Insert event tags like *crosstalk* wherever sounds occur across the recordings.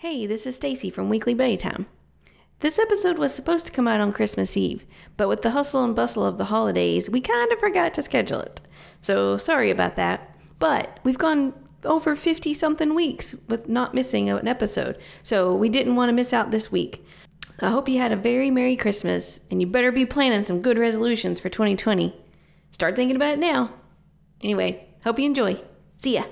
Hey, this is Stacy from Weekly Buddy Time. This episode was supposed to come out on Christmas Eve, but with the hustle and bustle of the holidays, we kind of forgot to schedule it. So sorry about that. But we've gone over 50 something weeks with not missing an episode, so we didn't want to miss out this week. I hope you had a very Merry Christmas, and you better be planning some good resolutions for 2020. Start thinking about it now. Anyway, hope you enjoy. See ya.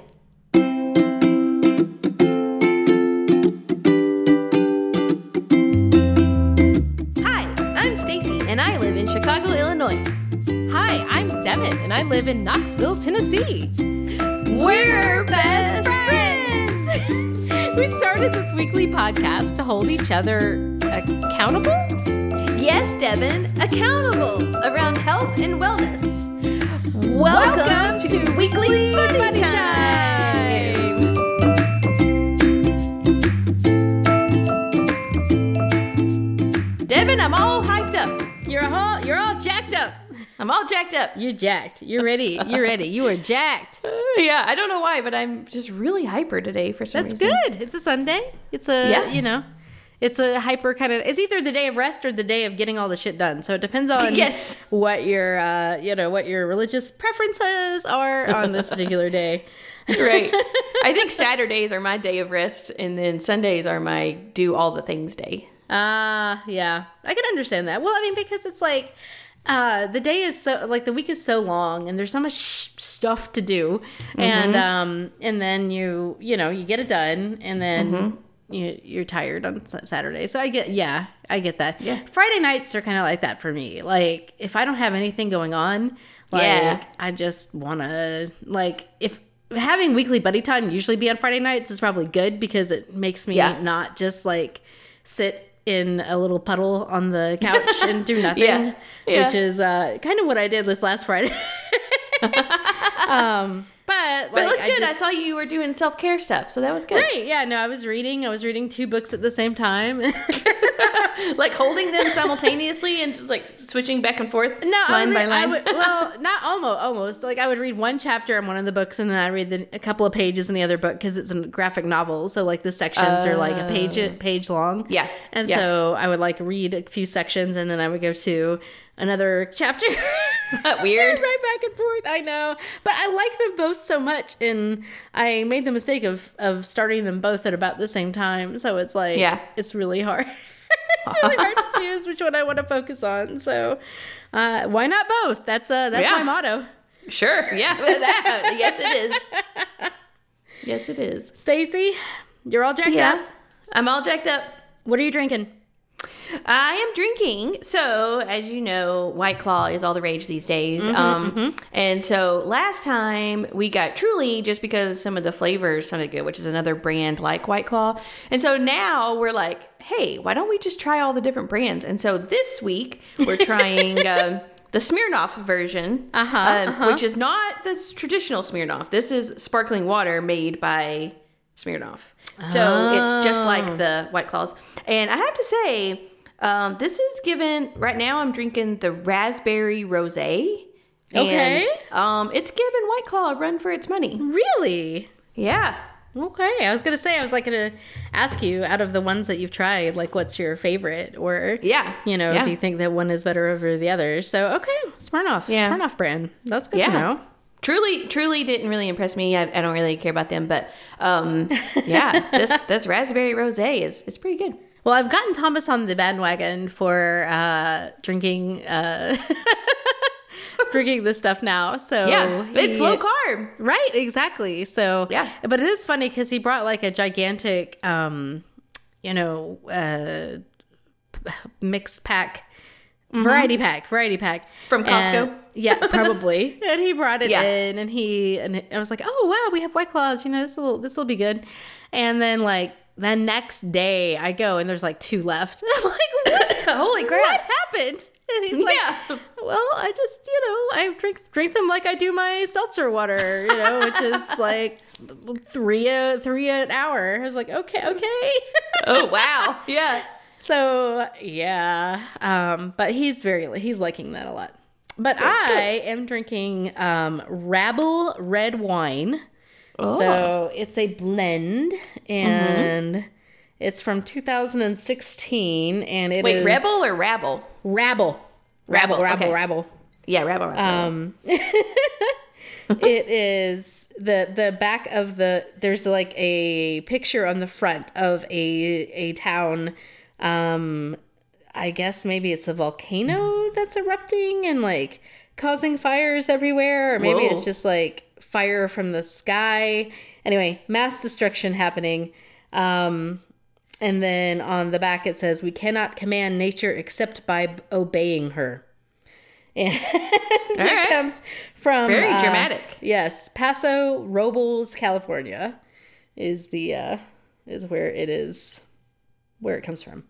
And I live in Knoxville, Tennessee. We're best friends. *laughs* we started this weekly podcast to hold each other accountable. Yes, Devin, accountable around health and wellness. Welcome, to, Weekly Buddy, Time. Devin, I'm all I'm all jacked up. You're jacked. You're ready. You're ready. You are jacked. *laughs* yeah, I don't know why, but I'm just really hyper today for some That's reason. good. It's a Sunday. It's a Yeah. you know. It's a hyper kind of. It's either the day of rest or the day of getting all the shit done. So it depends on *laughs* Yes. what your uh, you know what your religious preferences are on this particular day. *laughs* right. I think Saturdays are my day of rest, and then Sundays are my do all the things day. Ah, yeah. I can understand that. Well, I mean, because it's like uh the day is so like the week is so long and there's so much sh- stuff to do and um and then you you know you get it done and then you you're tired on Saturday. So I get yeah, I get that. Yeah. Friday nights are kind of like that for me. Like if I don't have anything going on, like Yeah. I just want to like if having weekly buddy time usually be on Friday nights is probably good because it makes me Yeah. not just like sit in a little puddle on the couch and do *laughs* nothing, Yeah. Yeah. which is uh, kind of what I did this last Friday. *laughs* *laughs* um, but But like, that's good. I, just- saw you were doing self care stuff, so that was good. Right, yeah, no, I was reading. I was reading two books at the same time. *laughs* *laughs* like holding them simultaneously and just like switching back and forth No, I line by I line. would, well, *laughs* not almost, almost. Like I would read one chapter in one of the books, and then I read the, a couple of pages in the other book because it's a graphic novel. So like the sections are like a page oh. page long. Oh. Yeah, and yeah. so I would like read a few sections, and then I would go to another chapter. *laughs* Just Weird. right back and forth. I know, but I like them both so much, and I made the mistake of of starting them both at about the same time. So it's like, Yeah. it's really hard. *laughs* it's really hard to choose which one I want to focus on. So, uh, why not both? That's uh, that's Yeah. my motto. sure, *laughs* yeah, that, yes, it is. Yes, it is. Stacy, you're all jacked Yeah, up. I'm all jacked up. What are you drinking? I am drinking. So, as you know, White Claw is all the rage these days. Mm-hmm, um, And so last time we got Truly just because some of the flavors sounded good, which is another brand like White Claw. And so now we're like, hey, why don't we just try all the different brands? And so this week we're trying. *laughs* um, the Smirnoff version, Uh-huh, um, uh-huh. which is not the traditional Smirnoff. This is sparkling water made by Smirnoff. So it's just Oh. like the White Claws. And I have to say, um, this is given right now. I'm drinking the raspberry rosé. Okay. And, um, it's given White Claw a run for its money. Really? Yeah. Okay. I was gonna say I was like gonna ask you out of the ones that you've tried, like what's your favorite, or Yeah. you know, Yeah. do you think that one is better over the other? So okay, Smirnoff, Yeah. Smirnoff brand. That's good Yeah. to know. Truly, truly didn't really impress me. I, I don't really care about them, but um, yeah, *laughs* this this raspberry rosé is is pretty good. Well, I've gotten Thomas on the bandwagon for uh, drinking uh, *laughs* drinking this stuff now. So Yeah, it's low carb. Right, exactly. So Yeah. but it is funny because he brought like a gigantic, um, you know, uh, mix pack, variety pack, variety pack Mm-hmm. From Costco? And- yeah, probably. *laughs* and he brought it Yeah. in, and he and I was like, oh wow, we have white claws. You know, this will this will be good. And then like the next day, I go and there's like two left. *laughs* I'm like, what? Holy crap! What happened? And he's like, Yeah. well, I just, you know, I drink drink them like I do my seltzer water, you know, which is *laughs* like three a three an hour. I was like, okay, okay. Oh wow! Yeah. *laughs* so yeah, um, but he's very he's liking that a lot. But I am drinking um, Rabble red wine. Oh. So it's a blend, and It's from 2016, and it is Wait, Rebel or Rabble? Rabble, Rabble, Rabble, Rabble, okay. Rabble. Yeah, Rabble. Rabble. Um, *laughs* it is the the back of the there's like a picture on the front of a a town. Um, I guess maybe it's a volcano that's erupting and like causing fires everywhere, or maybe Whoa. it's just like fire from the sky. Anyway, mass destruction happening. Um, and then on the back it says, "We cannot command nature except by b- obeying her." *laughs* And it right. comes from Very uh, dramatic. Yes, Paso Robles, California, is the uh, is where it is, where it comes from.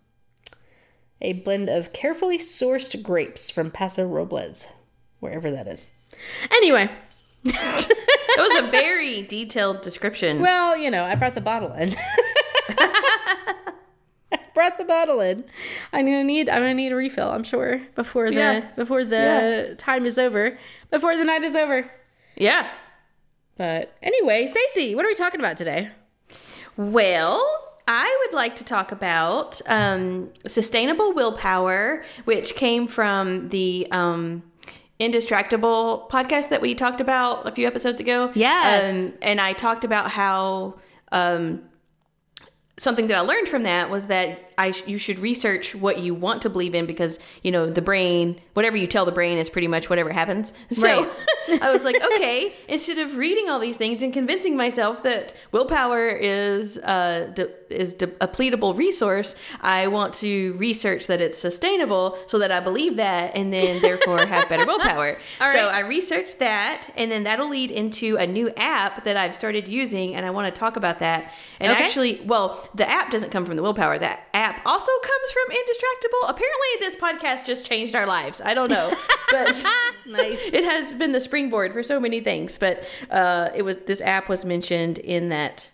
A blend of carefully sourced grapes from Paso Robles, wherever that is. Anyway, That was a very detailed description. well, you know, I brought the bottle in. *laughs* I brought the bottle in. I'm gonna need. I'm gonna need a refill. I'm sure before the Yeah. before the Yeah. time is over, before the night is over. yeah. But anyway, Stacy, what are we talking about today? Well, I would like to talk about um, sustainable willpower, which came from the um, Indistractable podcast that we talked about a few episodes ago. Yes. Um, and I talked about how um, something that I learned from that was that I sh- you should research what you want to believe in because you know the brain, whatever you tell the brain is pretty much whatever happens. So *laughs* I was like, okay, instead of reading all these things and convincing myself that willpower is uh, de- is de- a pleadable resource, I want to research that it's sustainable so that I believe that and then *laughs* therefore have better willpower. *laughs* So. I researched that, and then that'll lead into a new app that I've started using, and I want to talk about that. And Okay. actually, well, the app doesn't come from the willpower. That app also comes from Indistractable. Apparently, this podcast just changed our lives. I don't know, *laughs* but Nice. *laughs* it has been the springboard for so many things. But uh, it was this app was mentioned in that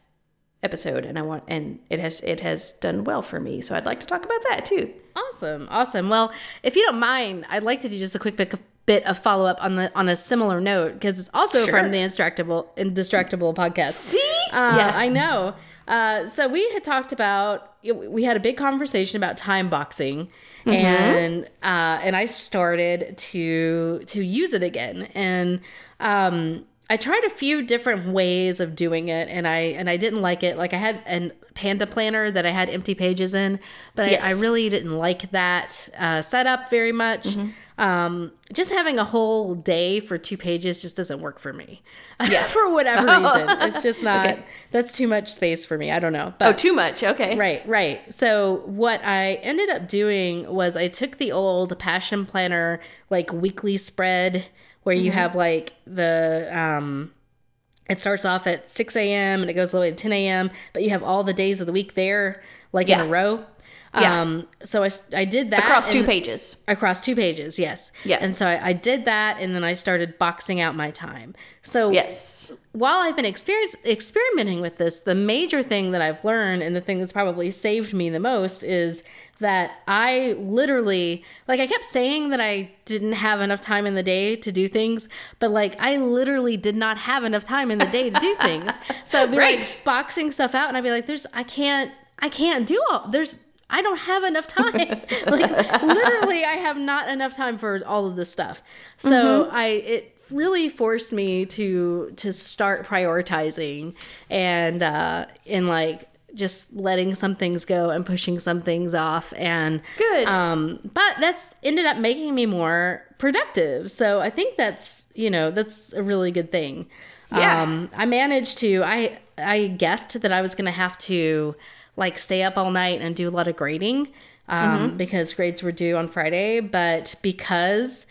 episode, and I want and it has it has done well for me. So I'd like to talk about that too. Awesome, awesome. Well, if you don't mind, I'd like to do just a quick bit, bit of follow up on the on a similar note because it's also Sure. from the Instructable Indistractable podcast. See? Uh, Yeah. I know. Uh, so we had talked about we had a big conversation about time boxing, and uh, and I started to to use it again, and um, I tried a few different ways of doing it, and I and I didn't like it. Like I had an Panda planner that I had empty pages in, but Yes. I, I really didn't like that uh, setup very much. Um, just having a whole day for two pages just doesn't work for me. *laughs* Yeah. for whatever reason, *laughs* it's just not. Okay. That's too much space for me. I don't know. Oh, too much. Okay. right, right. So what I ended up doing was I took the old Passion Planner like weekly spread where you have like the um it starts off at 6 a.m. and it goes all the way to 10 a.m. But you have all the days of the week there, like in a row. Yeah. Um, so I, I did that Across two pages. across two pages. Yes. Yeah. And so I, I did that, and then I started boxing out my time. So Yes. while I've been experience, experimenting with this, the major thing that I've learned and the thing that's probably saved me the most is that I literally, like, I kept saying that I didn't have enough time in the day to do things, but like, I literally did not have enough time in the day to do things. So I'd be *laughs* Right. like boxing stuff out, and I'd be like, there's, I can't, I can't do all, there's, I don't have enough time. *laughs* like literally, I have not enough time for all of this stuff. So I it really forced me to to start prioritizing and uh in like just letting some things go and pushing some things off and Good. um but that's ended up making me more productive so i think that's you know that's a really good thing Yeah. um i managed to i i guessed that i was gonna have to like stay up all night and do a lot of grading um because grades were due on friday but because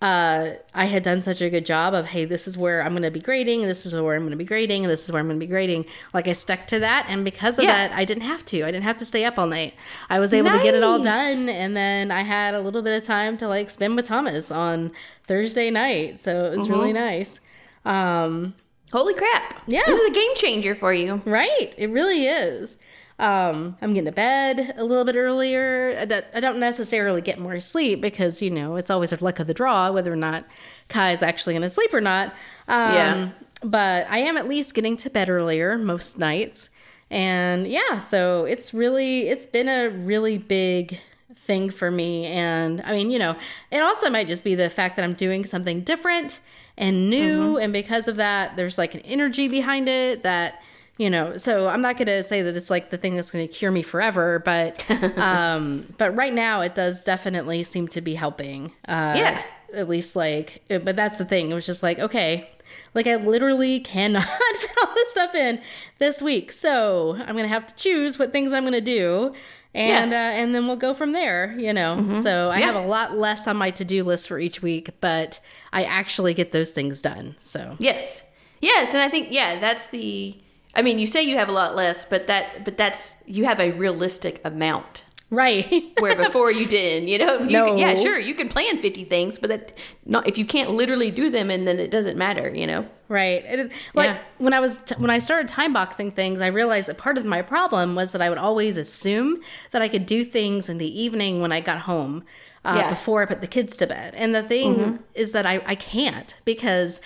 uh, I had done such a good job of, hey, this is where I'm going to be grading, this is where I'm going to be grading, this is where I'm going to be grading. Like I stuck to that, and because of Yeah. that, I didn't have to. I didn't have to stay up all night. I was able to get it all done, and then I had a little bit of time to like spend with Thomas on Thursday night, so it was really nice. Um, Holy crap. Yeah. This is a game changer for you. Right. It really is. Um, I'm getting to bed a little bit earlier. I don't, I don't necessarily get more sleep because, you know, it's always a luck of the draw whether or not Kai is actually going to sleep or not. Um, Yeah. But I am at least getting to bed earlier most nights. And yeah, so it's really it's been a really big thing for me and I mean, you know, it also might just be the fact that I'm doing something different and new and because of that there's like an energy behind it that you know so i'm not going to say that it's like the thing that's going to cure me forever but *laughs* um but right now it does definitely seem to be helping uh Yeah. at least like but that's the thing it was just like okay like i literally cannot *laughs* fit all this stuff in this week so i'm gonna have to choose what things i'm gonna do and uh, and then we'll go from there you know so i Yeah. have a lot less on my to-do list for each week but i actually get those things done so Yes. Yes, and I think yeah, that's the I mean, you say you have a lot less, but that but that's you have a realistic amount. right *laughs* Where before you didn't, you know, you No. can, yeah, sure, you can plan 50 things, but that not if you can't literally do them and then it doesn't matter, you know. Right. It, like Yeah. when I was t- when I started time boxing things, I realized that part of my problem was that I would always assume that I could do things in the evening when I got home uh, Yeah. before I put the kids to bed. And the thing is that I, I can't because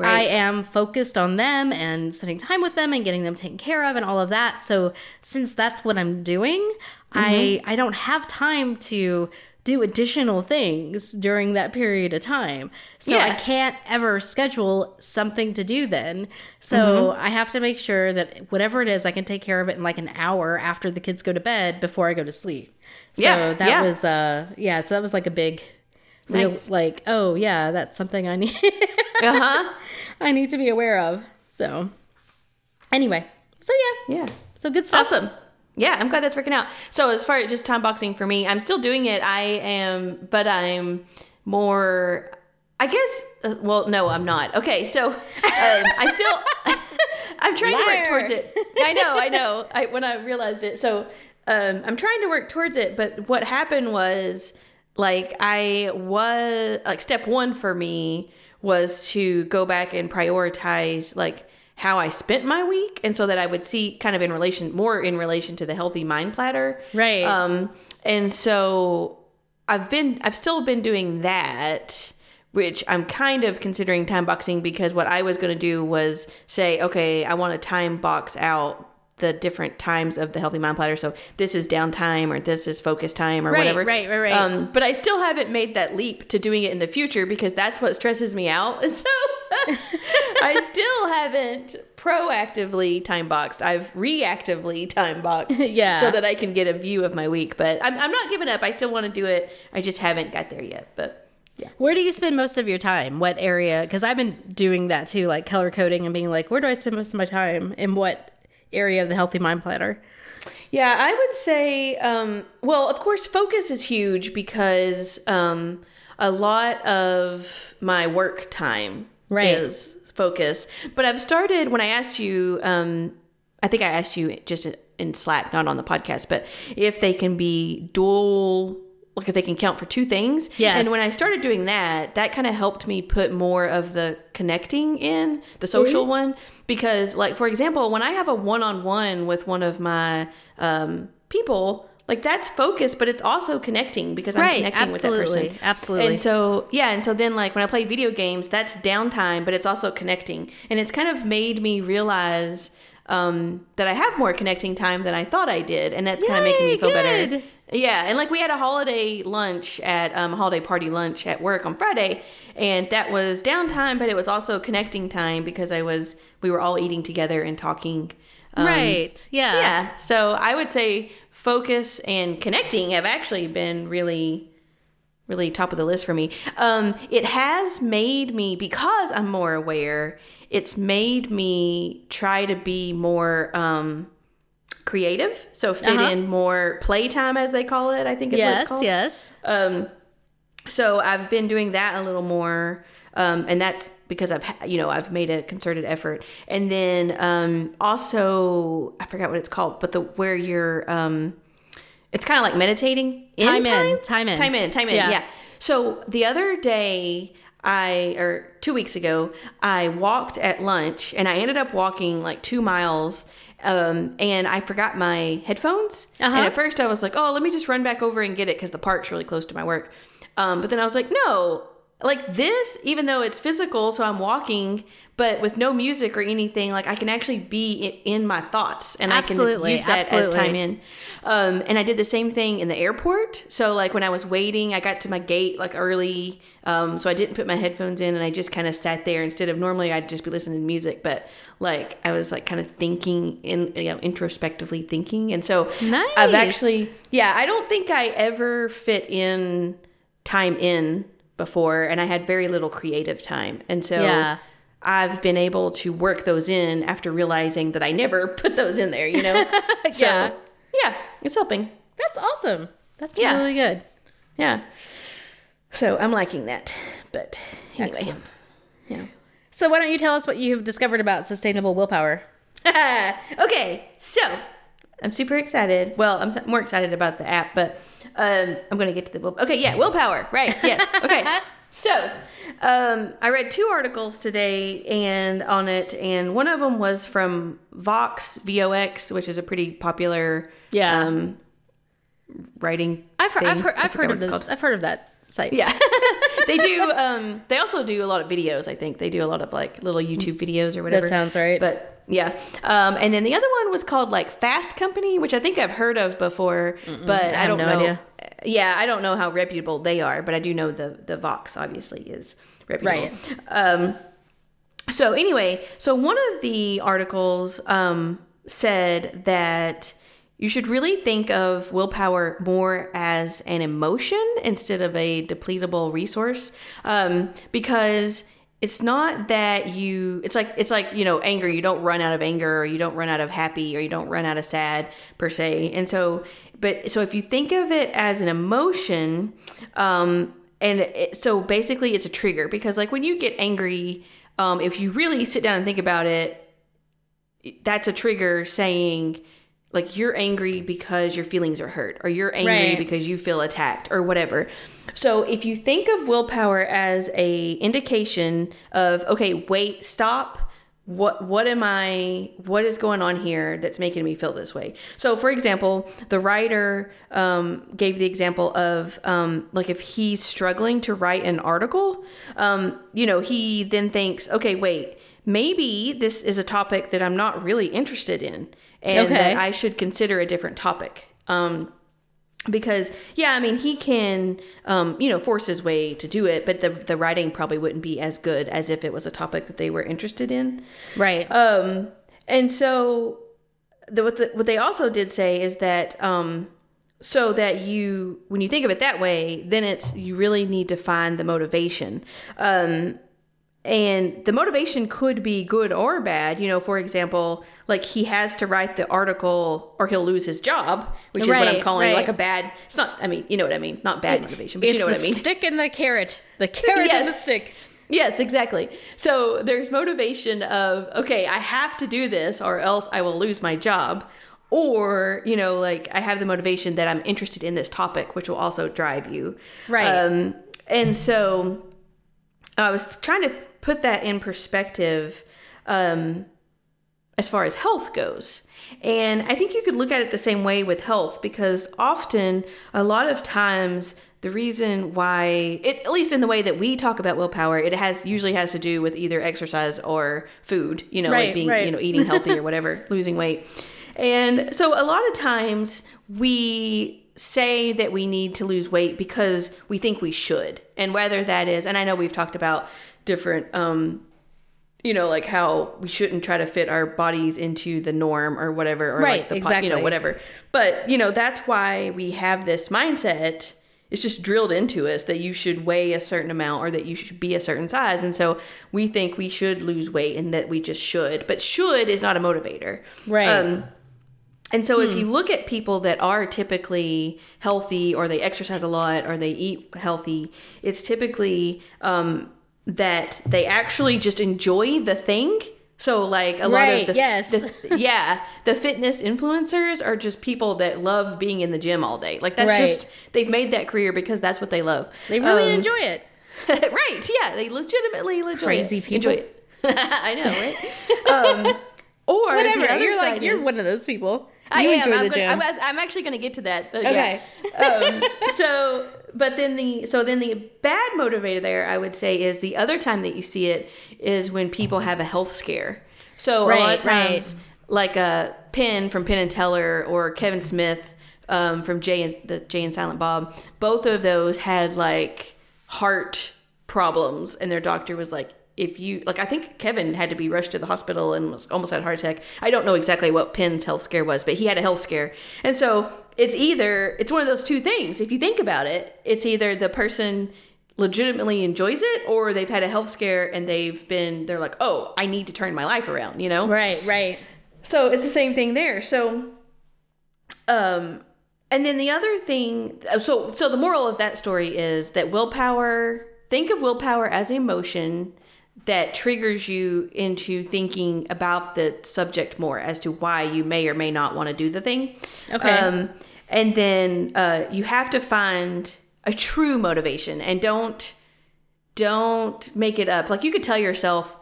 I am focused on them and spending time with them and getting them taken care of and all of that. So since that's what I'm doing, I I don't have time to do additional things during that period of time. So I can't ever schedule something to do then. So I have to make sure that whatever it is, I can take care of it in like an hour after the kids go to bed before I go to sleep. So Yeah, that yeah. was uh yeah, so that was like a big real like, oh yeah, that's something I need *laughs* Uh-huh. I need to be aware of. So anyway. So yeah. Yeah. So good stuff. Awesome. Yeah, I'm glad that's working out. So as far as just time boxing for me, I'm still doing it. I am, but I'm more. I guess. Uh, well, no, I'm not. Okay, so *laughs* um, I still. *laughs* I'm trying to work towards it. I know. I know. I when I realized it. So um, I'm trying to work towards it. But what happened was, like, I was like step one for me was to go back and prioritize like how I spent my week, and so that I would see kind of in relation more in relation to the healthy mind platter, Right. Um, and so I've been I've still been doing that, which I'm kind of considering time boxing because what I was going to do was say, okay, I want to time box out the different times of the healthy mind platter. So this is downtime or this is focus time or Right, whatever. right, right, right. Um, but I still haven't made that leap to doing it in the future because that's what stresses me out. *laughs* So *laughs* I still haven't proactively time boxed. I've reactively time boxed. *laughs* Yeah. So that I can get a view of my week. But I'm, I'm not giving up. I still want to do it. I just haven't got there yet. But yeah. Where do you spend most of your time? What area? Because I've been doing that too, like color coding and being like, where do I spend most of my time? And what area of the healthy mind Platter? Yeah, I would say, um, well, of course, focus is huge because um, a lot of my work time Right. is focus. But I've started, when I asked you, um, I think I asked you just in- in Slack, not on the podcast, but if they can be dual, like if they can count for two things. Yes. And when I started doing that, that kind of helped me put more of the connecting in, the social one. Because, like, for example, when I have a one on one with one of my um, people, like that's focus, but it's also connecting because I'm Right, connecting with that absolutely, person. absolutely. And so, yeah, and so then, like, when I play video games, that's downtime, but it's also connecting. And it's kind of made me realize um, that I have more connecting time than I thought I did. And that's kind of making me feel better. Yeah, and like we had a holiday lunch at um, a holiday party lunch at work on Friday, and that was downtime, but it was also connecting time because I was we were all eating together and talking. Um, right. Yeah. Yeah. So I would say focus and connecting have actually been really, really top of the list for me. Um, it has made me because I'm more aware. It's made me try to be more um, creative. So fit Uh-huh. in more playtime, as they call it. I think is what it's Yes. called. Yes. Um, so I've been doing that a little more, um, and that's because I've you know I've made a concerted effort. And then um, also I forgot what it's called, but the where you're um, it's kind of like meditating. Time in, time in. time in, time in. Yeah. Yeah. So the other day. I or two weeks ago, I walked at lunch and I ended up walking like two miles. Um, and I forgot my headphones. Uh-huh. And at first I was like, oh, let me just run back over and get it because the park's really close to my work. Um, but then I was like, no, like this, even though it's physical, so I'm walking, but with no music or anything, like I can actually be in my thoughts and Absolutely, I can use that absolutely. as time in. Um, and I did the same thing in the airport. So like when I was waiting, I got to my gate like early, um, so I didn't put my headphones in and I just kind of sat there instead of normally I'd just be listening to music, but like I was like kind of thinking in you know introspectively thinking, and so I've actually yeah I don't think I ever fit in time in before and I had very little creative time. And so Yeah. I've been able to work those in after realizing that I never *laughs* put those in there, you know? *laughs* so, Yeah. yeah, it's helping. That's awesome. That's Yeah. really good. Yeah. So I'm liking that. But anyway. Excellent. Yeah. So why don't you tell us what you've discovered about sustainable willpower? *laughs* okay, so I'm super excited. Well, I'm more excited about the app, but um, I'm going to get to the will. Okay, yeah, willpower. Right. Yes. Okay. *laughs* so um, I read two articles today and on it, and one of them was from Vox VOX, which is a pretty popular Yeah. um, writing. I've heard, thing. I've heard, I've heard of this. called. I've heard of that site. Yeah, *laughs* they do. Um, they also do a lot of videos. I think they do a lot of like little YouTube videos or whatever. That sounds right. But yeah, um, and then the other one was called like Fast Company, which I think I've heard of before, but I, have don't no know. idea. Yeah, I don't know how reputable they are, but I do know the the Vox obviously is reputable. Right. Um, so anyway, so one of the articles um, said that you should really think of willpower more as an emotion instead of a depletable resource, um, because it's not that you. It's like it's like you know anger. You don't run out of anger, or you don't run out of happy, or you don't run out of sad per se. And so, but so if you think of it as an emotion, um, and it, so basically it's a trigger because like when you get angry um, if you really sit down and think about it that's a trigger saying like you're angry because your feelings are hurt or you're angry Right. because you feel attacked or whatever. So if you think of willpower as a indication of okay wait stop. What what am i what is going on here that's making me feel this way? So for example the writer um, gave the example of um, like if he's struggling to write an article um, you know he then thinks okay wait maybe this is a topic that i'm not really interested in and Okay. that i should consider a different topic um, because yeah i mean he can um, you know force his way to do it but the, the writing probably wouldn't be as good as if it was a topic that they were interested in Right. um, and so the, what, the, what they also did say is that um, so that you when you think of it that way then it's you really need to find the motivation um, and the motivation could be good or bad you know for example like he has to write the article or he'll lose his job which is what i'm calling right. like a bad it's not i mean you know what i mean not bad motivation but it's you know what i mean stick and the carrot. The carrot and the stick. Yes, exactly. So there's motivation of, okay, I have to do this or else I will lose my job. Or, you know, like I have the motivation that I'm interested in this topic, which will also drive you. Right. Um, and so I was trying to put that in perspective um, as far as health goes. And I think you could look at it the same way with health because often, a lot of times, the reason why, it, at least in the way that we talk about willpower, it has usually has to do with either exercise or food. You know, Right, like being, right. you know, eating healthy or *laughs* whatever, losing weight. And so, a lot of times we say that we need to lose weight because we think we should, and whether that is, and I know we've talked about different um you know, like how we shouldn't try to fit our bodies into the norm or whatever, or Right, like the po- you know whatever. But you know that's why we have this mindset. It's just drilled into us that you should weigh a certain amount or that you should be a certain size, and so we think we should lose weight and that we just should. But should is not a motivator, Right. Um, and so if you look at people that are typically healthy or they exercise a lot or they eat healthy, it's typically um, that they actually just enjoy the thing. So like a lot of the, yes. the yeah, the fitness influencers are just people that love being in the gym all day. Like that's Right. just they've made that career because that's what they love. They really Um, enjoy it. *laughs* right. Yeah, they legitimately enjoy Crazy people. Enjoy it. *laughs* I know, right? Um, or Whatever. You're like side you're one of those people. I am. enjoy I'm the gonna- gym. I'm, I'm actually going to get to that. But Okay. Yeah. *laughs* Um, so, but then the so then the bad motivator there, I would say, is the other time that you see it is when people have a health scare. So a lot of times, like a Penn from Penn and Teller or Kevin Smith um, from Jay and the Jay and Silent Bob, both of those had like heart problems, and their doctor was like, if you like, I think Kevin had to be rushed to the hospital and was almost had a heart attack. I don't know exactly what Penn's health scare was, but he had a health scare, and so it's either it's one of those two things. If you think about it, it's either the person legitimately enjoys it or they've had a health scare and they've been they're like oh i need to turn my life around you know Right, right. so it's the same thing there. So, um, and then the other thing, so so the moral of that story is that willpower. Think of willpower as emotion that triggers you into thinking about the subject more as to why you may or may not want to do the thing. Okay. Um, and then uh, you have to find a true motivation and don't don't make it up. Like you could tell yourself,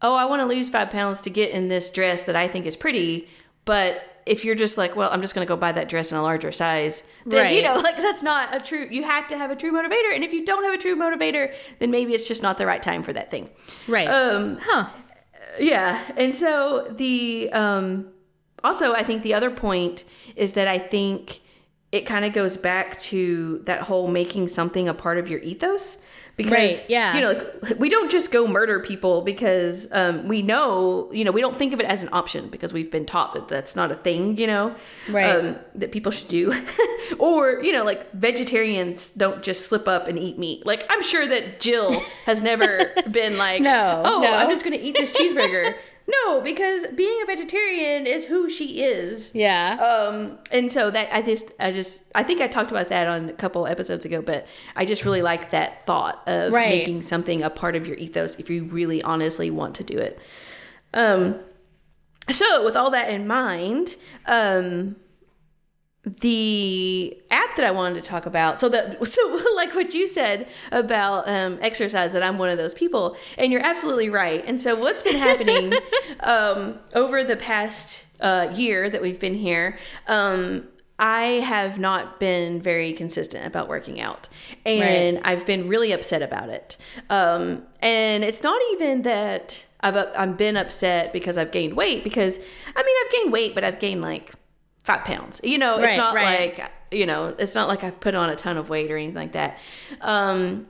oh, I want to lose five pounds to get in this dress that I think is pretty. But if you're just like, well, I'm just going to go buy that dress in a larger size, then, you know, *laughs* like that's not a true, you have to have a true motivator. And if you don't have a true motivator, then maybe it's just not the right time for that thing. Right. Um, huh. yeah. And so the, um, also, I think the other point is that I think it kind of goes back to that whole making something a part of your ethos. Because, Right, yeah. you know, like, we don't just go murder people because um, we know, you know, we don't think of it as an option because we've been taught that that's not a thing, you know, Right. um, that people should do. *laughs* or, you know, like vegetarians don't just slip up and eat meat. Like, I'm sure that Jill has never *laughs* been like, No, oh, no. I'm just going to eat this cheeseburger. *laughs* no, because being a vegetarian is who she is. Yeah. Um, and so that I just, I just, I think I talked about that on a couple episodes ago, but I just really like that thought of Right. making something a part of your ethos if you really honestly want to do it. Um, so with all that in mind, um, the app that I wanted to talk about, so that, *laughs* so like what you said about um, exercise, that I'm one of those people, and you're absolutely right. And so what's been happening *laughs* um, over the past uh, year that we've been here, um, I have not been very consistent about working out, and I've been really upset about it. Um, and it's not even that I've I've been upset because I've gained weight, because I mean I've gained weight, but I've gained like five pounds. You know, it's not right. like you know, it's not like I've put on a ton of weight or anything like that. Um,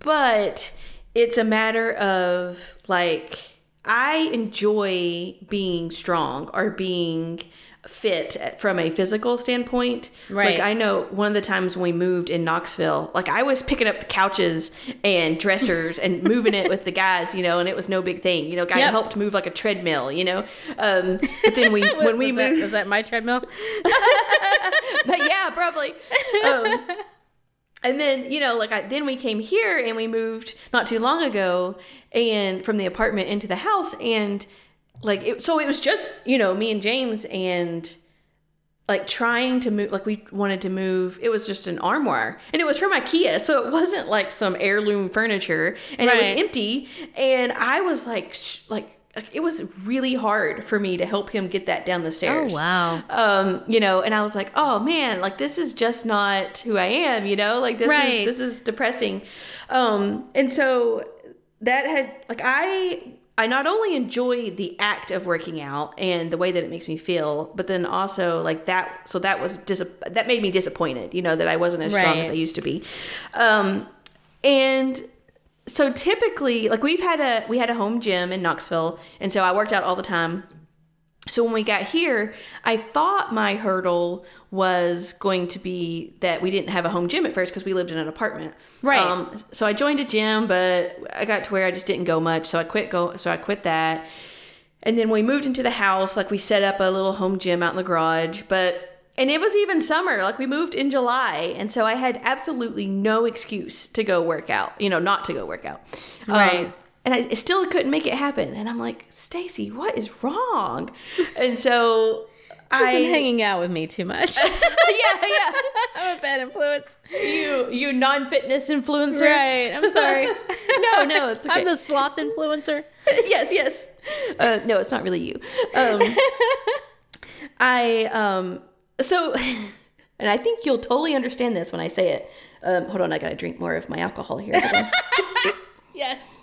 but it's a matter of like I enjoy being strong or being fit from a physical standpoint. Right. Like I know one of the times when we moved in Knoxville, like I was picking up the couches and dressers and *laughs* moving it with the guys, you know, and it was no big thing. You know, guy Yep. helped move like a treadmill, you know. Um, but then we *laughs* when we was that, was that my treadmill? *laughs* but yeah, probably. Um, and then you know, like I, then we came here and we moved not too long ago, and from the apartment into the house, and like it, so it was just you know me and James and like trying to move like we wanted to move it was just an armoire. And it was from ikea so it wasn't like some heirloom furniture. And it was empty. And i was like sh- like like, it was really hard for me to help him get that down the stairs. Oh, wow. um you know and i was like oh man like this is just not who i am you know? Like this Right. is this is depressing. Um and so that had like i i not only enjoy the act of working out and the way that it makes me feel but then also like that so that was dis- that made me disappointed you know that i wasn't as strong as i used to be. Um and so typically like we've had a we had a home gym in knoxville and so i worked out all the time so when we got here, I thought my hurdle was going to be that we didn't have a home gym at first because we lived in an apartment. Right. Um, so I joined a gym, but I got to where I just didn't go much. So I quit go. So I quit that. And then we moved into the house. Like we set up a little home gym out in the garage, but and it was even summer. Like we moved in July, and so I had absolutely no excuse to go work out. You know, not to go work out. Um, Right. And I still couldn't make it happen. And I'm like, Stacy, what is wrong? And so *laughs* I've been hanging out with me too much. *laughs* yeah, yeah. *laughs* I'm a bad influence. You you non-fitness influencer. Right. I'm sorry. No, no, it's okay. I'm the sloth influencer. yes, yes. Uh, no, it's not really you. Um, I um so and I think you'll totally understand this when I say it. Um, hold on, I gotta drink more of my alcohol here. Yes.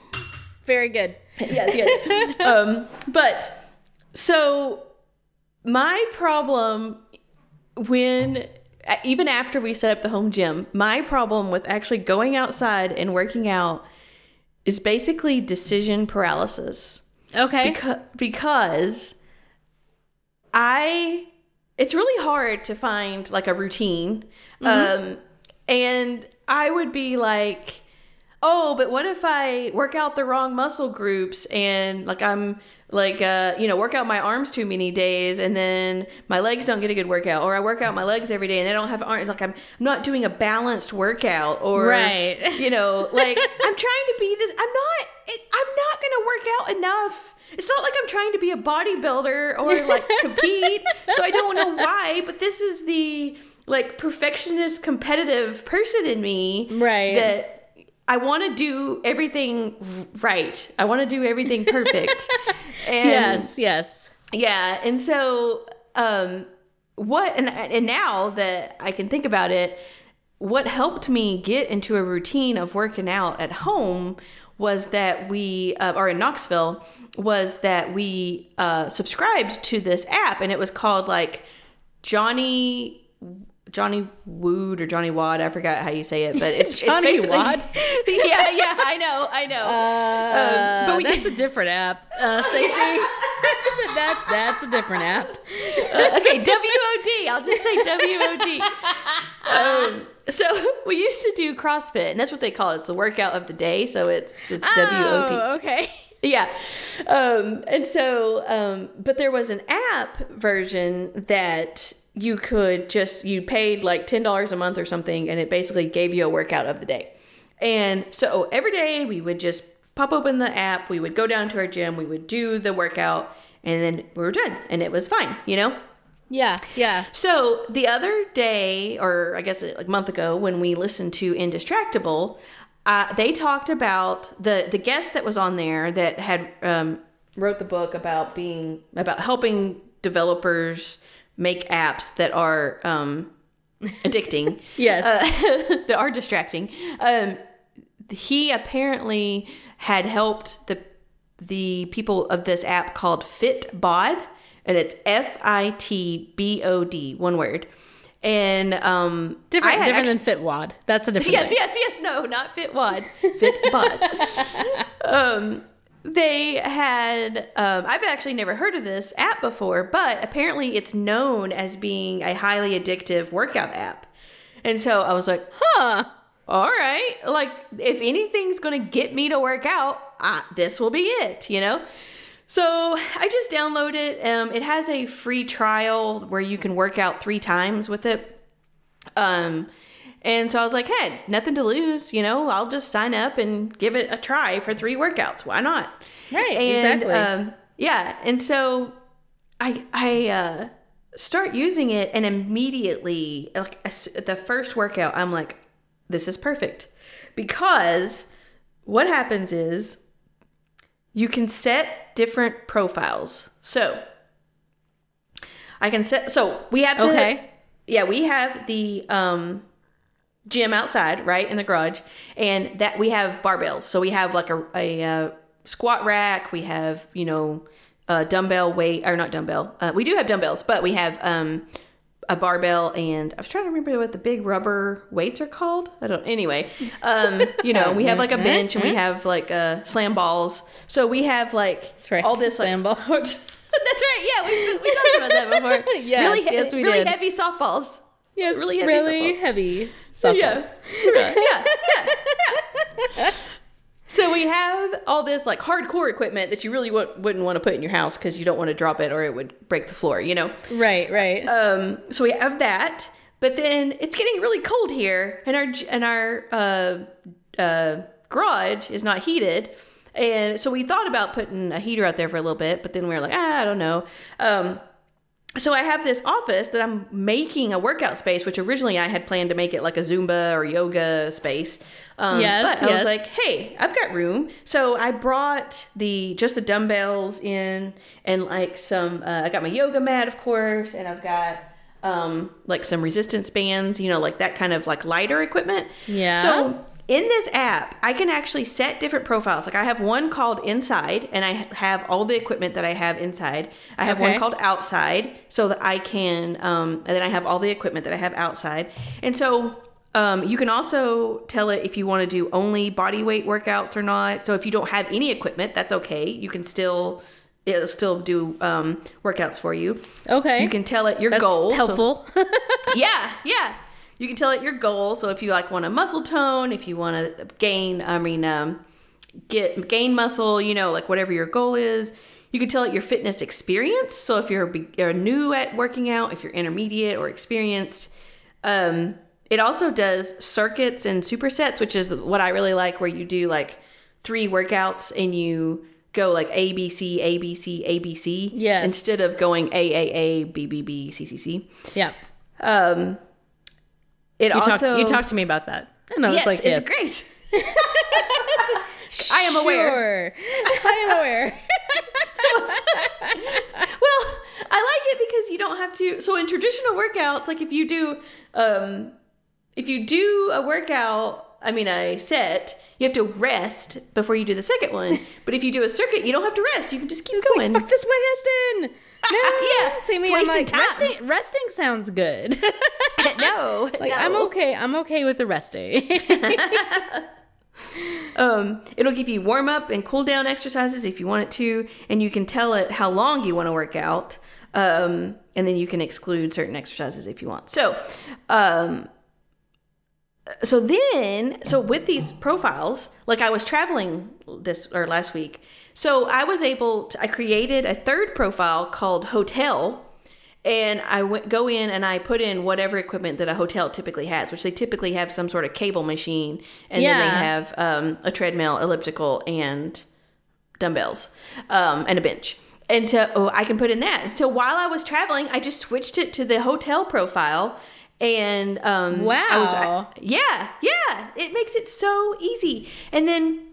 Very good. *laughs* yes, yes. *laughs* Um, but so my problem when even after we set up the home gym, my problem with actually going outside and working out is basically decision paralysis. Okay. Because, because I it's really hard to find like a routine. Um and I would be like oh, but what if I work out the wrong muscle groups and like I'm like uh you know work out my arms too many days and then my legs don't get a good workout or I work out my legs every day and they don't have arms like I'm not doing a balanced workout or Right. you know like *laughs* I'm trying to be this I'm not it, I'm not going to work out enough. It's not like I'm trying to be a bodybuilder or like *laughs* compete. so I don't know why, but this is the like perfectionist competitive person in me Right. that I want to do everything right. I want to do everything perfect. *laughs* and yes, yes. yeah, and so um what and and now that I can think about it, what helped me get into a routine of working out at home was that we uh, or in Knoxville was that we uh, subscribed to this app and it was called like Johnny Johnny Wood or Johnny Wad. I forgot how you say it, but *laughs* it's Johnny it's Wad? *laughs* yeah, yeah, I know, I know. Uh, but we- that's a different app, uh, *laughs* Stacy. that's that's a different app. Uh, okay, WOD. I'll just say WOD. Um, so we used to do CrossFit, and that's what they call it. It's the workout of the day. So it's it's WOD. Oh, okay. Yeah. Um, and so, um, but there was an app version that you could just, you paid like $10 a month or something, and it basically gave you a workout of the day. And so every day we would just pop open the app, we would go down to our gym, we would do the workout, and then we were done. And it was fine, you know? Yeah, yeah. So the other day, or I guess like a month ago, when we listened to Indistractable, uh, they talked about the the guest that was on there that had um, wrote the book about being about helping developers make apps that are um, addicting. *laughs* Yes. uh, *laughs* that are distracting. Um, he apparently had helped the the people of this app called Fitbod, and it's F I T B O D, one word. And um, different different actu- than Fitwad. That's a different yes, thing. yes, yes. No, not Fitwad. Fitbod. *laughs* um, they had. Um, I've actually never heard of this app before, but apparently it's known as being a highly addictive workout app. And so I was like, Huh. all right, like if anything's gonna get me to work out, this will be it, you know. So I just downloaded it. Um, it has a free trial where you can work out three times with it. Um, and so I was like, hey, nothing to lose, you know. I'll just sign up and give it a try for three workouts. Why not? Right, And, exactly. Um, yeah, and so I I uh, start using it, and immediately, like the first workout, I'm like, this is perfect because what happens is you can set different profiles. So I can set. So we have the, Okay. Yeah, we have the um, gym outside, right in the garage, and that we have barbells. So we have like a, a uh, squat rack. We have you know a dumbbell weight or not dumbbell. Uh, we do have dumbbells, but we have um, a barbell and I was trying to remember what the big rubber weights are called. I don't. Anyway, um, you know, we have like a *laughs* bench and we have like uh, slam balls. So we have like right, all this slam like, balls. *laughs* That's right. Yeah, we, we talked about that before. *laughs* Yes, really, yes, we really did. heavy softballs. Yes, Really really heavy heavy, softballs. softballs. Yeah. yeah, yeah, *laughs* yeah. So we have all this like hardcore equipment that you really w- wouldn't want to put in your house because you don't want to drop it or it would break the floor, you know. Right, right. Um, so we have that, but then it's getting really cold here, and our and our uh, uh, garage is not heated, and so we thought about putting a heater out there for a little bit, but then we were like, ah, I don't know. Um, so I have this office that I'm making a workout space, which originally I had planned to make it like a Zumba or yoga space. Um, Yes, but I was like, hey, I've got room, so I brought the just the dumbbells in and like some. Uh, I got my yoga mat, of course, and I've got um like some resistance bands, you know, like that kind of like lighter equipment. Yeah. So in this app, I can actually set different profiles. Like I have one called inside, and I have all the equipment that I have inside. I have Okay. one called outside, so that I can, um, and then I have all the equipment that I have outside. And so um, you can also tell it if you want to do only body weight workouts or not. So if you don't have any equipment, that's okay. You can still it'll still do um, workouts for you. Okay. You can tell it your goals. That's goal. so- helpful. *laughs* yeah, yeah. You can tell it your goal. So if you like want a muscle tone, if you want to gain, I mean, um, get gain muscle, you know, like whatever your goal is. You can tell it your fitness experience. So if you're, be- you're new at working out, if you're intermediate or experienced, um, it also does circuits and supersets, which is what I really like, where you do like three workouts and you go like A B C A B C A B C Yes. instead of going A A A B B B C C C. yeah. Um, it You, also talked, you talked to me about that. And I was yes, like, it's great. *laughs* I am aware. I am aware. *laughs* Well, I like it because you don't have to. So in traditional workouts, like if you do, um, if you do a workout, I mean a set, you have to rest before you do the second one. *laughs* But if you do a circuit, you don't have to rest. You can just keep going. Fuck this my resting. *laughs* No, Yeah, See me, I'm like time. resting. Resting sounds good. *laughs* *laughs* no, like no. I'm okay. I'm okay with the resting. Um, it'll give you warm up and cool down exercises if you want it to, and you can tell it how long you want to work out. Um, and then you can exclude certain exercises if you want. So, um, so then, so with these profiles, like I was traveling this or last week, so I was able to, I created a third profile called hotel and I went, go in and I put in whatever equipment that a hotel typically has, which they typically have some sort of cable machine, and then they have um, a treadmill, elliptical, and dumbbells, um, and a bench. And so oh, I can put in that. So while I was traveling, I just switched it to the hotel profile, and um, I was, Wow. yeah, yeah, it makes it so easy. And then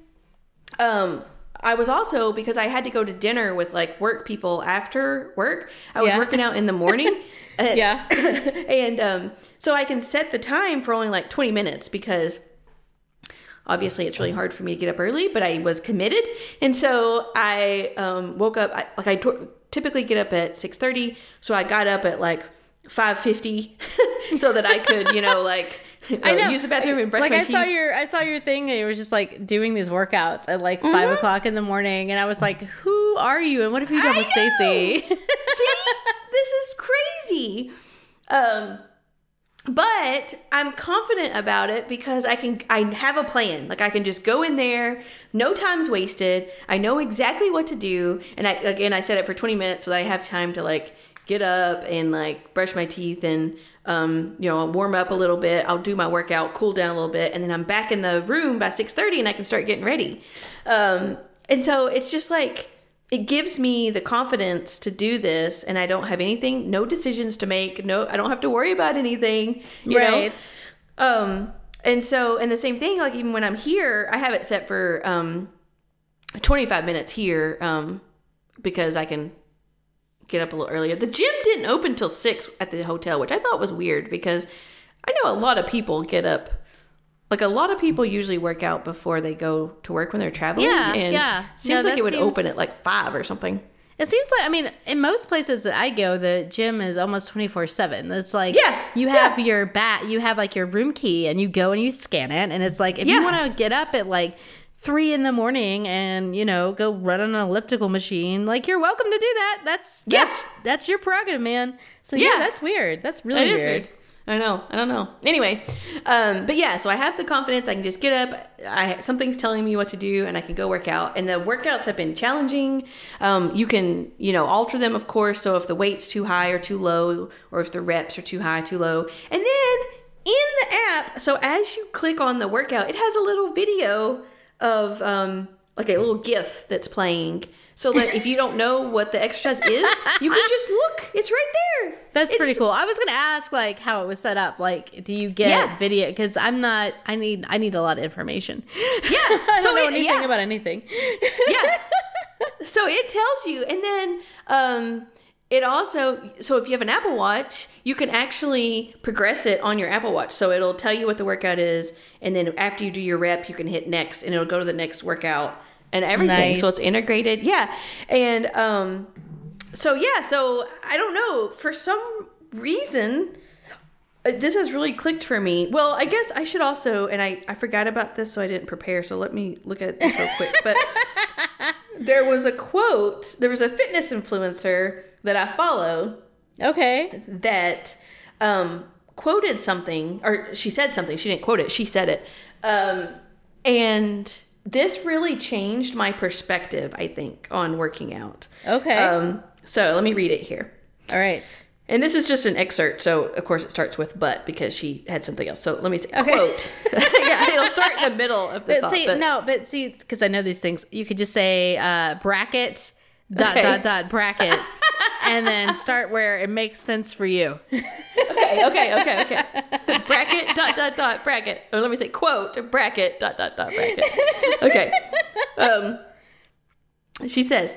um I was also because I had to go to dinner with like work people after work. I was Yeah. working out in the morning. *laughs* Uh, yeah. *laughs* and um so I can set the time for only like 20 minutes because obviously it's really hard for me to get up early, but I was committed. And so I um woke up I, like I t- typically get up at 6:30, so I got up at like 5:50 *laughs* so that I could, you know, like *laughs* I know. use the bathroom and brush like my I teeth. saw your I saw your thing and it was just like doing these workouts at like 5 Mm-hmm. o'clock in the morning and I was like, Who are you and what have you done I with know. Stacy? *laughs* See, this is crazy. Um, but I'm confident about it because I can. I have a plan. Like I can just go in there. No time's wasted. I know exactly what to do, and I again I set it for 20 minutes so that I have time to like get up and like brush my teeth and um, you know I'll warm up a little bit. I'll do my workout, cool down a little bit, and then I'm back in the room by 6:30 and I can start getting ready. Um, and so it's just like it gives me the confidence to do this and i don't have anything no decisions to make no i don't have to worry about anything you Right. know um and so and the same thing like even when i'm here i have it set for um 25 minutes here um because i can get up a little earlier the gym didn't open till 6 at the hotel which i thought was weird because i know a lot of people get up like a lot of people usually work out before they go to work when they're traveling Yeah, and yeah. seems No, like it would seems- open at like 5 or something It seems like I mean, in most places that I go, the gym is almost twenty four seven. It's like Yeah, you have your bat, you have like your room key, and you go and you scan it, and it's like if Yeah. you want to get up at like three in the morning and you know go run on an elliptical machine, like you're welcome to do that. That's Yeah. that's that's your prerogative, man. So yeah, Yeah. that's weird. That's really weird. weird. I know. I don't know. Anyway, um, but yeah, so I have the confidence. I can just get up. I something's telling me what to do, and I can go work out. And the workouts have been challenging. Um, you can, you know, alter them, of course. So if the weight's too high or too low, or if the reps are too high, too low, and then in the app, so as you click on the workout, it has a little video of um, like a little GIF that's playing so that if you don't know what the exercise is, you can just look. It's right there. That's It's- pretty cool. I was gonna ask like how it was set up. Like, do you get Yeah. video? Because I'm not. I need. I need a lot of information. Yeah. *laughs* I so don't know it, anything yeah. about anything. yeah. *laughs* So it tells you, and then um, it also. So if you have an Apple Watch, you can actually progress it on your Apple Watch. So it'll tell you what the workout is, and then after you do your rep, you can hit next, and it'll go to the next workout and everything. So it's integrated. Yeah, and um, so yeah. So I don't know for some reason. uh, This has really clicked for me. Well, I guess I should also, and I, I forgot about this, so I didn't prepare. So let me look at this real quick. But *laughs* there was a quote, there was a fitness influencer that I follow Okay. that um, quoted something, or she said something. She didn't quote it, she said it. Um, and this really changed my perspective, I think, on working out. Okay. Um, so let me read it here. All right. And this is just an excerpt, so of course it starts with "but" because she had something else. So let me say Okay. quote. *laughs* *laughs* yeah, it'll start in the middle of the But thought. see, but- no, but see, because I know these things, you could just say uh, bracket dot Okay. dot dot bracket, *laughs* and then start where it makes sense for you. okay, okay, okay, okay. *laughs* bracket dot dot dot bracket. Or let me say quote bracket dot dot dot bracket. Okay. Um she says,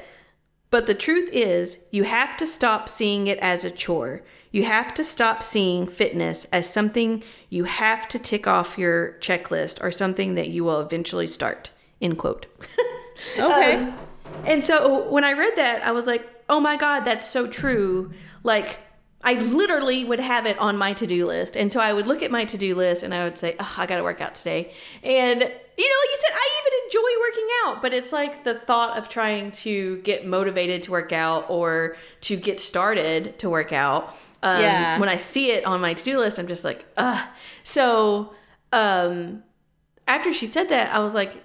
but the truth is, you have to stop seeing it as a chore. You have to stop seeing fitness as something you have to tick off your checklist or something that you will eventually start. End quote. Okay. Um, and so when I read that, I was like, oh my God, that's so true. Like, I literally would have it on my to do list. And so I would look at my to do list and I would say, oh, I got to work out today. And, you know, like you said, I even enjoy working out, but it's like the thought of trying to get motivated to work out or to get started to work out. Um, Yeah. When I see it on my to do list, I'm just like, ugh. So, um, after she said that, I was like,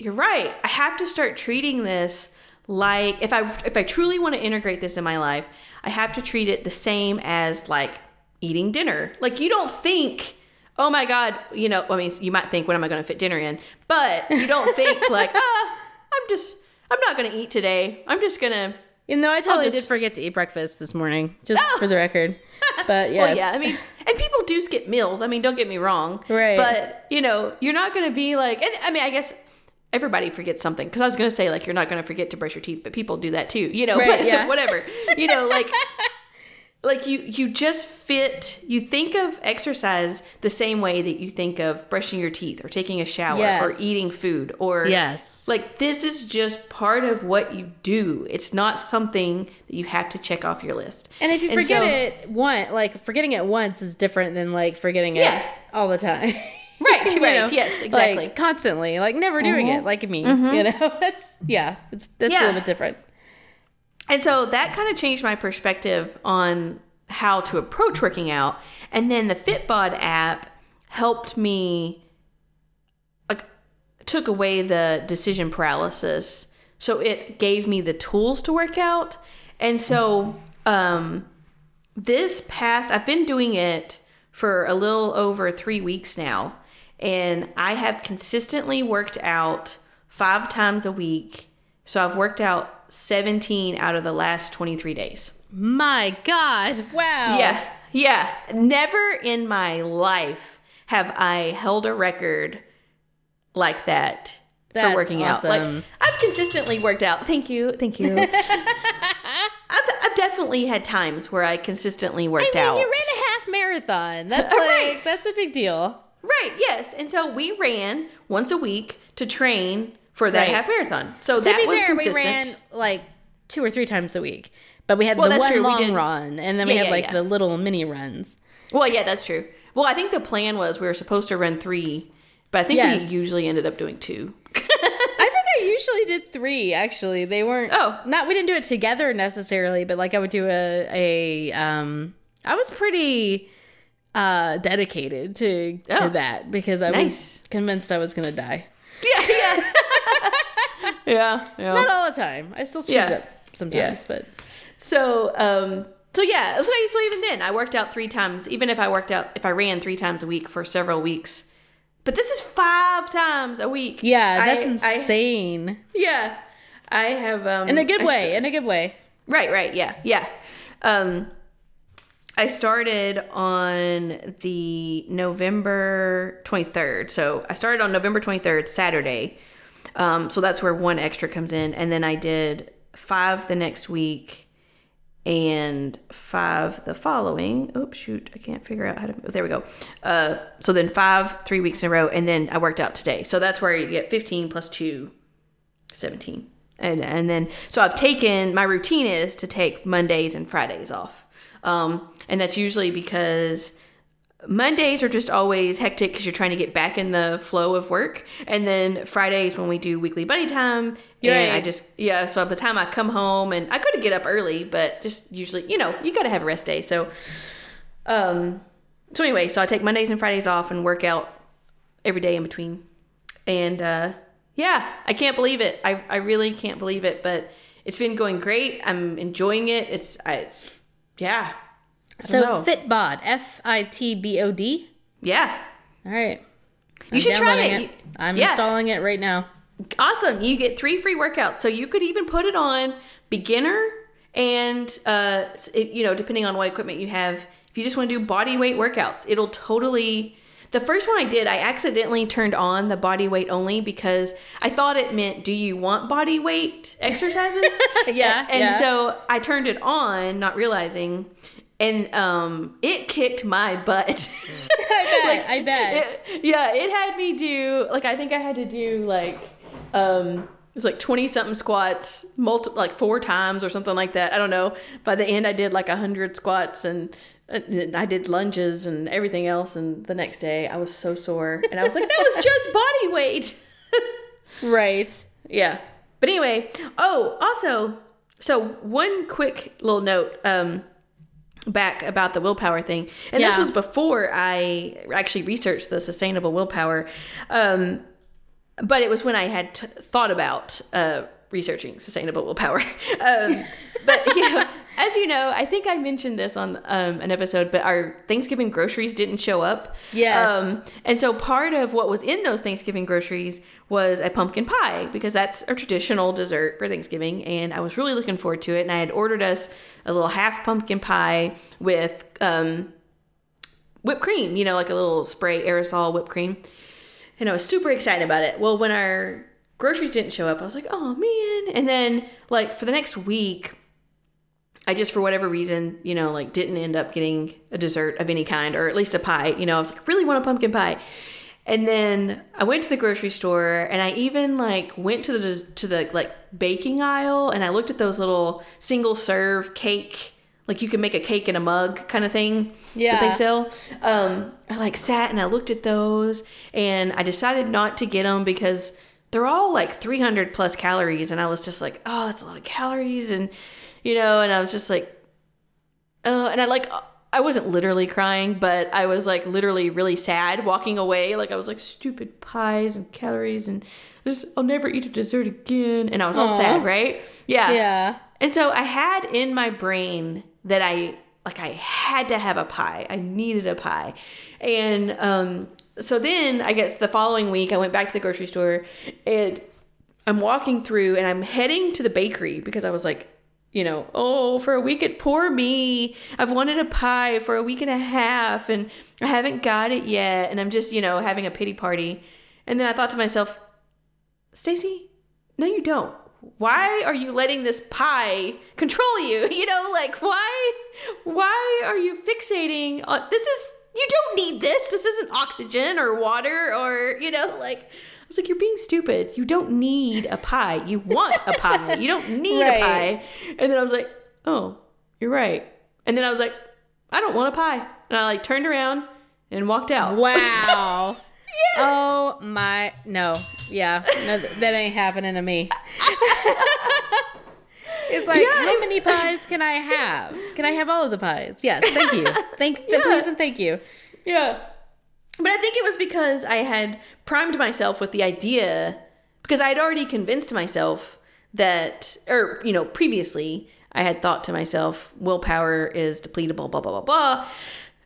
you're right. I have to start treating this like if I if I truly want to integrate this in my life, I have to treat it the same as like eating dinner. Like you don't think, "Oh my god, you know, I mean, you might think when am I going to fit dinner in?" But you don't *laughs* think like, "Ah, I'm just I'm not going to eat today. I'm just going to Even though I totally just- did forget to eat breakfast this morning, just for the *laughs* record. But yes. Well, yeah, I mean, and people do skip meals. I mean, don't get me wrong. Right. But, you know, you're not going to be like, and I mean, I guess everybody forgets something. Because I was going to say, like, you're not going to forget to brush your teeth, but people do that too, you know, Right, but *laughs* yeah. whatever. You know, like, *laughs* like you you just fit you think of exercise the same way that you think of brushing your teeth or taking a shower or eating food or Yes. like this is just part of what you do it's not something that you have to check off your list and if you forget so- it one, like forgetting it once is different than like forgetting it all the time. *laughs* Right, right, know? yes, exactly. Like constantly, like never doing it, like me. You know, *laughs* that's yeah, it's that's a little bit different. And so that kind of changed my perspective on how to approach working out. And then the Fitbod app helped me like took away the decision paralysis. So it gave me the tools to work out. And so um this past I've been doing it for a little over 3 weeks now and I have consistently worked out 5 times a week. So I've worked out 17 out of the last 23 days. My God! Wow. Yeah. Yeah. Never in my life have I held a record like that That's for working out. Like. I've consistently worked out. Thank you. Thank you. *laughs* I've, I've definitely had times where I consistently worked I mean, out. you ran a half marathon. That's *laughs* Right. that's a big deal. Right, yes. And so we ran once a week to train for that Right. half marathon. So To that be was fair, consistent. we ran like two or three times a week, but we had Well, the one true. Long run, and then we had yeah, like yeah. the little mini runs. Well, yeah, that's true. Well, I think the plan was we were supposed to run three, but I think Yes. we usually ended up doing two. I think I *laughs* usually did three. Actually, they weren't. Oh. not we didn't do it together necessarily, but like I would do a a. Um, I was pretty uh dedicated to Oh. to that because I Nice. was convinced I was gonna die. yeah, yeah. *laughs* yeah, yeah. Not all the time. I still screwed Yeah. up sometimes, but So, um, so yeah, so, so even then, I worked out three times. Even if I worked out, if I ran three times a week for several weeks, but this is five times a week. yeah, that's I- I- insane. yeah, I have um In a good I st- way. in a good way. Right, right, yeah, yeah. Um, I started on the November 23rd. So I started on November 23rd, Saturday. Um, so that's where one extra comes in. And then I did five the next week and five the following. Oops, shoot, I can't figure out how to. There we go. Uh, so then five, three weeks in a row. And then I worked out today. So that's where you get 15 plus two, 17 and and then so I've taken my routine is to take Mondays and Fridays off, um, and that's usually because Mondays are just always hectic because you're trying to get back in the flow of work, and then Fridays when we do weekly buddy time, and I just yeah. So by the time I come home and I could get up early, but just usually you know you got to have a rest day. So, um, so anyway, so I take Mondays and Fridays off and work out every day in between, and uh, yeah, I can't believe it. I I really can't believe it, but it's been going great. I'm enjoying it. It's I, it's yeah. So know. Fitbod, F I T B O D. yeah. All right. You should try downloading it. I'm Yeah. installing it right now. Awesome. You get three free workouts. So you could even put it on beginner and, uh, it, you know, depending on what equipment you have, if you just want to do body weight workouts, it'll totally. The first one I did, I accidentally turned on the body weight only because I thought it meant, do you want body weight exercises? *laughs* Yeah, And yeah. so I turned it on, not realizing, and um, it kicked my butt. *laughs* I bet. *laughs* I bet. It- yeah, it had me do like I think I had to do like um it was like 20 something squats multi like four times or something like that. I don't know. By the end I did like 100 squats and I did lunges and everything else and the next day I was so sore and I was like that was just *laughs* body weight. *laughs* right. Yeah. But anyway, oh, also, so one quick little note um back about the willpower thing. And this was before I actually researched the sustainable willpower. Um but it was when I had t- thought about uh researching sustainable willpower. *laughs* um but you know, *laughs* as you know, I think I mentioned this on um, an episode, but our Thanksgiving groceries didn't show up. Yes. Um, and so part of what was in those Thanksgiving groceries was a pumpkin pie because that's a traditional dessert for Thanksgiving. And I was really looking forward to it. And I had ordered us a little half pumpkin pie with um, whipped cream, you know, like a little spray aerosol whipped cream. And I was super excited about it. Well, when our groceries didn't show up, I was like, oh man. And then, like, for the next week, I just, for whatever reason, you know, like didn't end up getting a dessert of any kind, or at least a pie. You know, I was like, really want a pumpkin pie. And then I went to the grocery store, and I even like went to the to the like baking aisle, and I looked at those little single serve cake, like you can make a cake in a mug kind of thing yeah. that they sell. Um, I like sat and I looked at those, and I decided not to get them because they're all like 300 plus calories, and I was just like, oh, that's a lot of calories, and you know, and I was just like, oh and I like, I wasn't literally crying, but I was like literally really sad walking away. Like I was like, stupid pies and calories, and just I'll never eat a dessert again. And I was all sad, right? Yeah. Yeah. And so I had in my brain that I like I had to have a pie. I needed a pie. And um so then I guess the following week I went back to the grocery store and I'm walking through and I'm heading to the bakery because I was like, you know, oh, for a week at poor me. I've wanted a pie for a week and a half and I haven't got it yet and I'm just, you know, having a pity party. And then I thought to myself, Stacy, no you don't. Why are you letting this pie control you? *laughs* You know, like why why are you fixating on this is you don't need this. This isn't oxygen or water or, you know, like I was like, you're being stupid. You don't need a pie. You want a pie. You don't *laughs* need Right. a pie. And then I was like, oh, you're right. And then I was like, I don't want a pie. And I like turned around and walked out. Wow. *laughs* Oh my no. Yeah. No, that ain't happening to me. *laughs* it's like Yeah, how many pies can I have? Can I have all of the pies? Yes, thank you. *laughs* Thank you. please and thank you. Yeah. But I think it was because I had primed myself with the idea because I had already convinced myself that or you know, previously I had thought to myself, willpower is depletable, blah blah blah blah.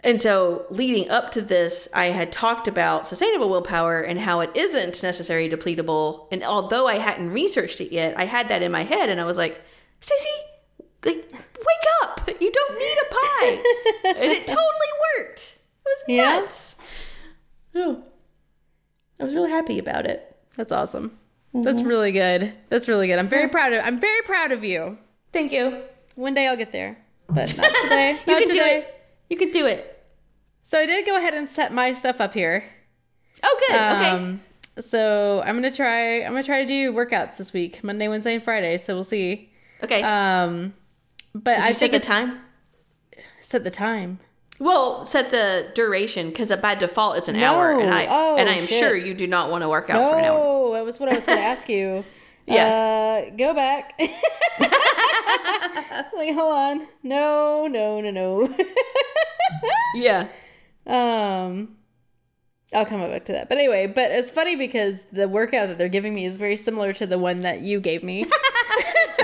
And so, leading up to this, I had talked about sustainable willpower and how it isn't necessarily depletable. And although I hadn't researched it yet, I had that in my head, and I was like, Stacey, like, wake up! You don't need a pie. and it totally worked. It was Yeah? nuts. Oh, I was really happy about it. That's awesome. That's really good. That's really good. I'm very proud of I'm very proud of you. Thank you. One day I'll get there. But not today. *laughs* You Not can do it. You can do it. So I did go ahead and set my stuff up here. Oh, good. okay. Um, so I'm gonna try. I'm gonna try to do workouts this week, Monday, Wednesday, and Friday. So we'll see. Okay. Um, but Did I you set the time? Set the time. Well, set the duration because by default it's an hour, and I Oh, and I am shit. sure you do not want to work out for an hour. Oh, that was what I was gonna ask you. *laughs* Yeah. Uh, go back. *laughs* like, hold on. No, no, no, no. *laughs* Yeah. Um, I'll come back to that. But anyway, but it's funny because the workout that they're giving me is very similar to the one that you gave me.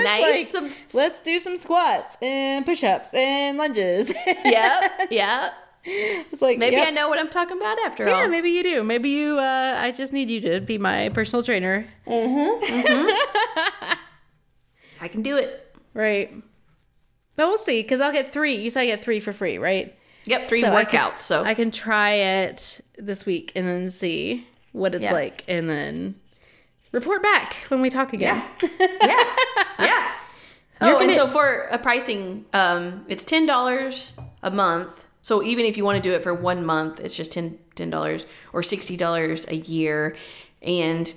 Nice. like, let's do some squats and push-ups and lunges. yep. *laughs* Yep. it's like Maybe yep. I know what I'm talking about after Yeah, all. Yeah, maybe you do. Maybe you. Uh, I just need you to be my personal trainer. Mm-hmm. *laughs* I can do it. Right. But we'll see, because I'll get three. You said I get three for free, right? Yep. Three So I workouts. can- so I can try it this week and then see what it's Yeah. like, and then report back when we talk again. yeah. *laughs* yeah. Yeah. You're Oh, and so for a pricing, um, it's ten dollars a month. So even if you want to do it for one month, it's just ten dollars or sixty dollars a year. And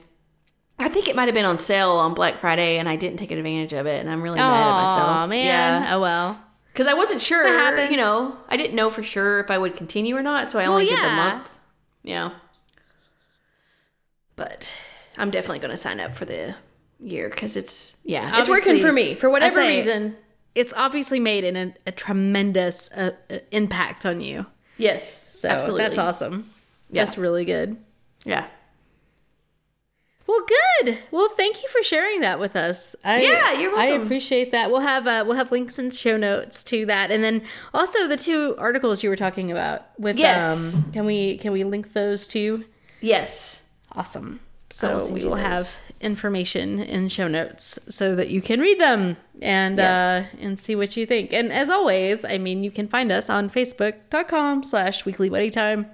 I think it might have been on sale on Black Friday, and I didn't take advantage of it, and I'm really mad at myself. Oh man. Yeah. Oh well. Because I wasn't sure, you know, I didn't know for sure if I would continue or not, so I only did the yeah. month. Yeah. But I'm definitely going to sign up for the year because it's, yeah, it's working for me for whatever say- reason. It's obviously made an, a, a tremendous uh, uh, impact on you. Yes. So absolutely. that's awesome. Yeah. That's really good. Yeah. Well, good. Well, thank you for sharing that with us. I, Yeah, you're welcome. I appreciate that. We'll have uh, we'll have links and show notes to that, and then also the two articles you were talking about. With Yes. um, can we can we link those too? Yes. Awesome. So we will those. have information in show notes so that you can read them and Yes. uh, and see what you think. And as always, I mean, you can find us on Facebook.com slash Weekly Wedding Time.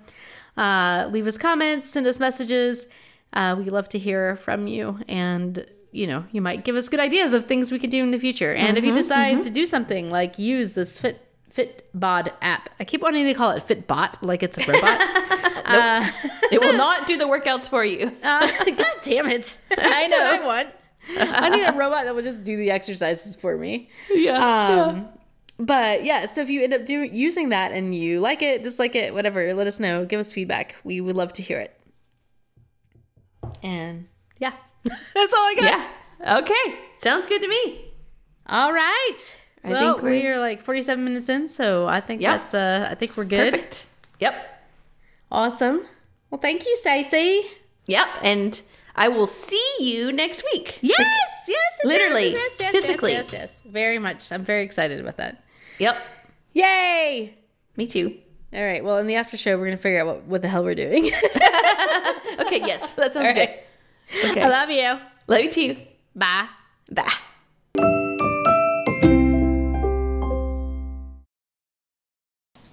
Uh, leave us comments, send us messages. Uh, we love to hear from you, and you know, you might give us good ideas of things we can do in the future. And if you decide to do something like use this Fit Fitbod app, I keep wanting to call it Fitbot, like it's a robot. *laughs* uh, It will not do the workouts for you. *laughs* uh, God damn it. *laughs* I know. I want. I need a robot that will just do the exercises for me. Yeah. Um, But yeah, so if you end up doing using that and you like it, dislike it, whatever, let us know. Give us feedback. We would love to hear it. And yeah, *laughs* that's all I got. yeah. Okay. Sounds good to me. All right. I well, think we are like 47 minutes in, so I think Yeah. that's uh I think we're good. Perfect. Yep. Awesome. Well, thank you, Stacey. Yep. And I will see you next week. Yes, yes, yes, Literally, yes, yes, yes, physically. yes, yes, yes. Very much. I'm very excited about that. Yep. Yay! Me too. All right. Well, in the after show, we're gonna figure out what, what the hell we're doing. *laughs* Okay. Yes. That sounds *laughs* All good. Okay. I love you. Love you too. Bye. Bye.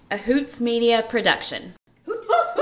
A Hoots Media production.